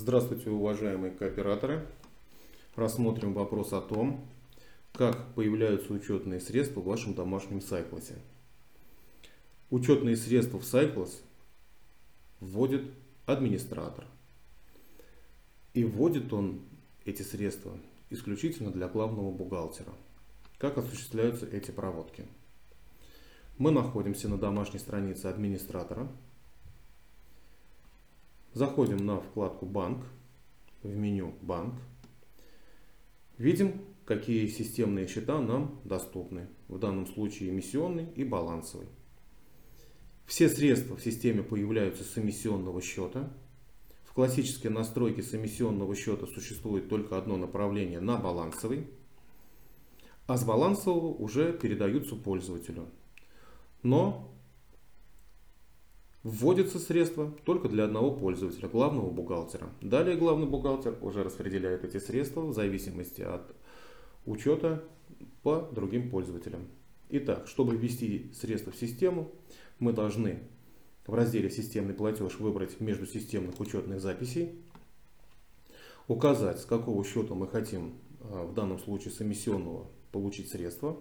Здравствуйте, уважаемые кооператоры! Рассмотрим вопрос о том, как появляются учетные средства в вашем домашнем сайклосе. Учетные средства в сайклос вводит администратор. И вводит он эти средства исключительно для главного бухгалтера. Как осуществляются эти проводки? Мы находимся на домашней странице администратора – Заходим на вкладку «Банк», в меню «Банк». Видим, какие системные счета нам доступны. В данном случае эмиссионный и балансовый. Все средства в системе появляются с эмиссионного счета. В классической настройке с эмиссионного счета существует только одно направление на балансовый. А с балансового уже передаются пользователю. Но Вводятся средства только для одного пользователя, главного бухгалтера. Далее главный бухгалтер уже распределяет эти средства в зависимости от учета по другим пользователям. Итак, чтобы ввести средства в систему, мы должны в разделе «Системный платеж» выбрать между системных учетных записей, указать, с какого счета мы хотим, а, в данном случае с эмиссионного, получить средства.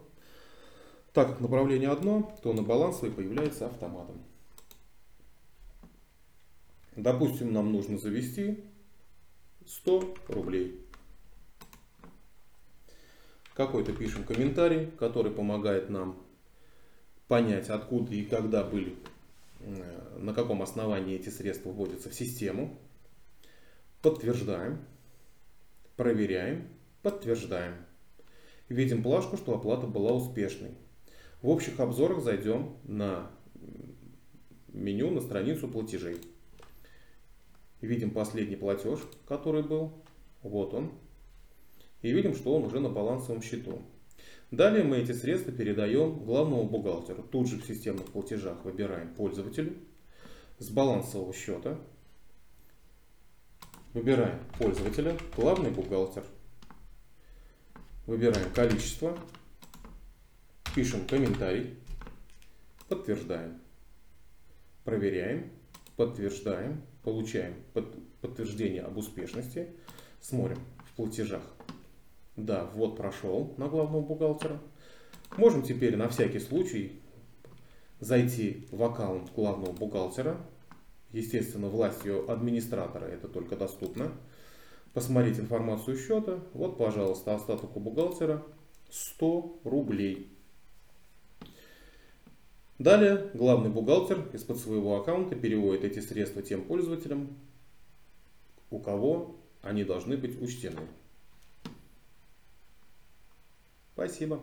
Так как направление одно, то на балансовый появляется автоматом. Допустим, нам нужно завести 100 рублей. Какой-то пишем комментарий, который помогает нам понять, откуда и когда были, э, на каком основании эти средства вводятся в систему. Подтверждаем, проверяем, подтверждаем. Видим плашку, что оплата была успешной. В общих обзорах зайдем на меню на страницу платежей. Видим последний платеж, который был. Вот он. И видим, что он уже на балансовом счету. Далее мы эти средства передаем главному бухгалтеру. Тут же в системных платежах выбираем пользователю с балансового счета. Выбираем пользователя, главный бухгалтер. Выбираем количество. Пишем комментарий. Подтверждаем. Проверяем. Подтверждаем получаем подтверждение об успешности, смотрим в платежах. Да, вот прошел на главного бухгалтера. Можем теперь на всякий случай зайти в аккаунт главного бухгалтера. Естественно, властью администратора это только доступно. Посмотреть информацию счета. Вот, пожалуйста, остаток у бухгалтера 100 рублей. Далее главный бухгалтер из-под своего аккаунта переводит эти средства тем пользователям, у кого они должны быть учтены. Спасибо.